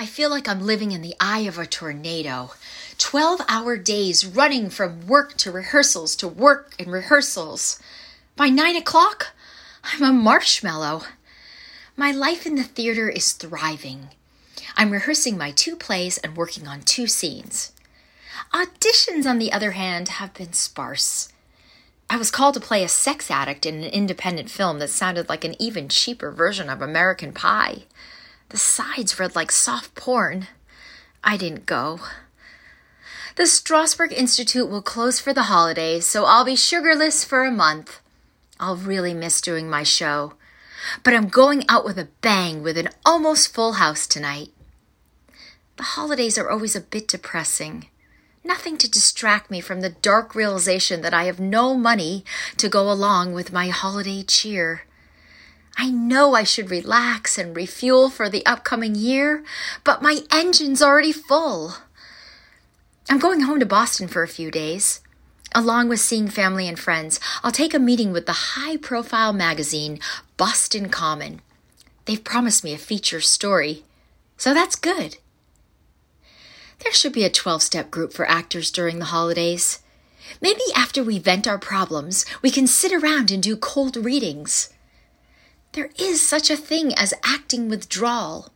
I feel like I'm living in the eye of a tornado. 12 hour days running from work to rehearsals to work and rehearsals. By nine o'clock, I'm a marshmallow. My life in the theater is thriving. I'm rehearsing my two plays and working on two scenes. Auditions, on the other hand, have been sparse. I was called to play a sex addict in an independent film that sounded like an even cheaper version of American Pie. The sides read like soft porn. I didn't go. The Strasberg Institute will close for the holidays, so I'll be sugarless for a month. I'll really miss doing my show. But I'm going out with a bang with an almost full house tonight. The holidays are always a bit depressing. Nothing to distract me from the dark realization that I have no money to go along with my holiday cheer. I know I should relax and refuel for the upcoming year, but my engine's already full. I'm going home to Boston for a few days. Along with seeing family and friends, I'll take a meeting with the high profile magazine Boston Common. They've promised me a feature story, so that's good. There should be a 12 step group for actors during the holidays. Maybe after we vent our problems, we can sit around and do cold readings. There is such a thing as acting withdrawal.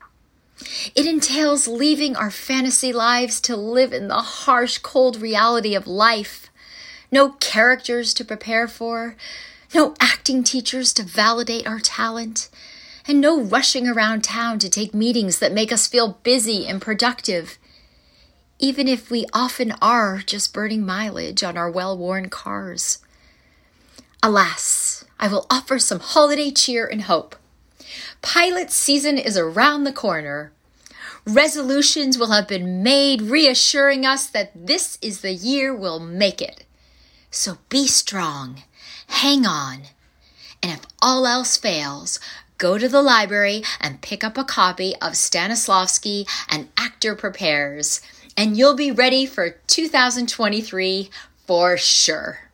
It entails leaving our fantasy lives to live in the harsh, cold reality of life. No characters to prepare for, no acting teachers to validate our talent, and no rushing around town to take meetings that make us feel busy and productive, even if we often are just burning mileage on our well worn cars. Alas, I will offer some holiday cheer and hope. Pilot season is around the corner. Resolutions will have been made reassuring us that this is the year we'll make it. So be strong, hang on, and if all else fails, go to the library and pick up a copy of Stanislavski An Actor Prepares, and you'll be ready for 2023 for sure.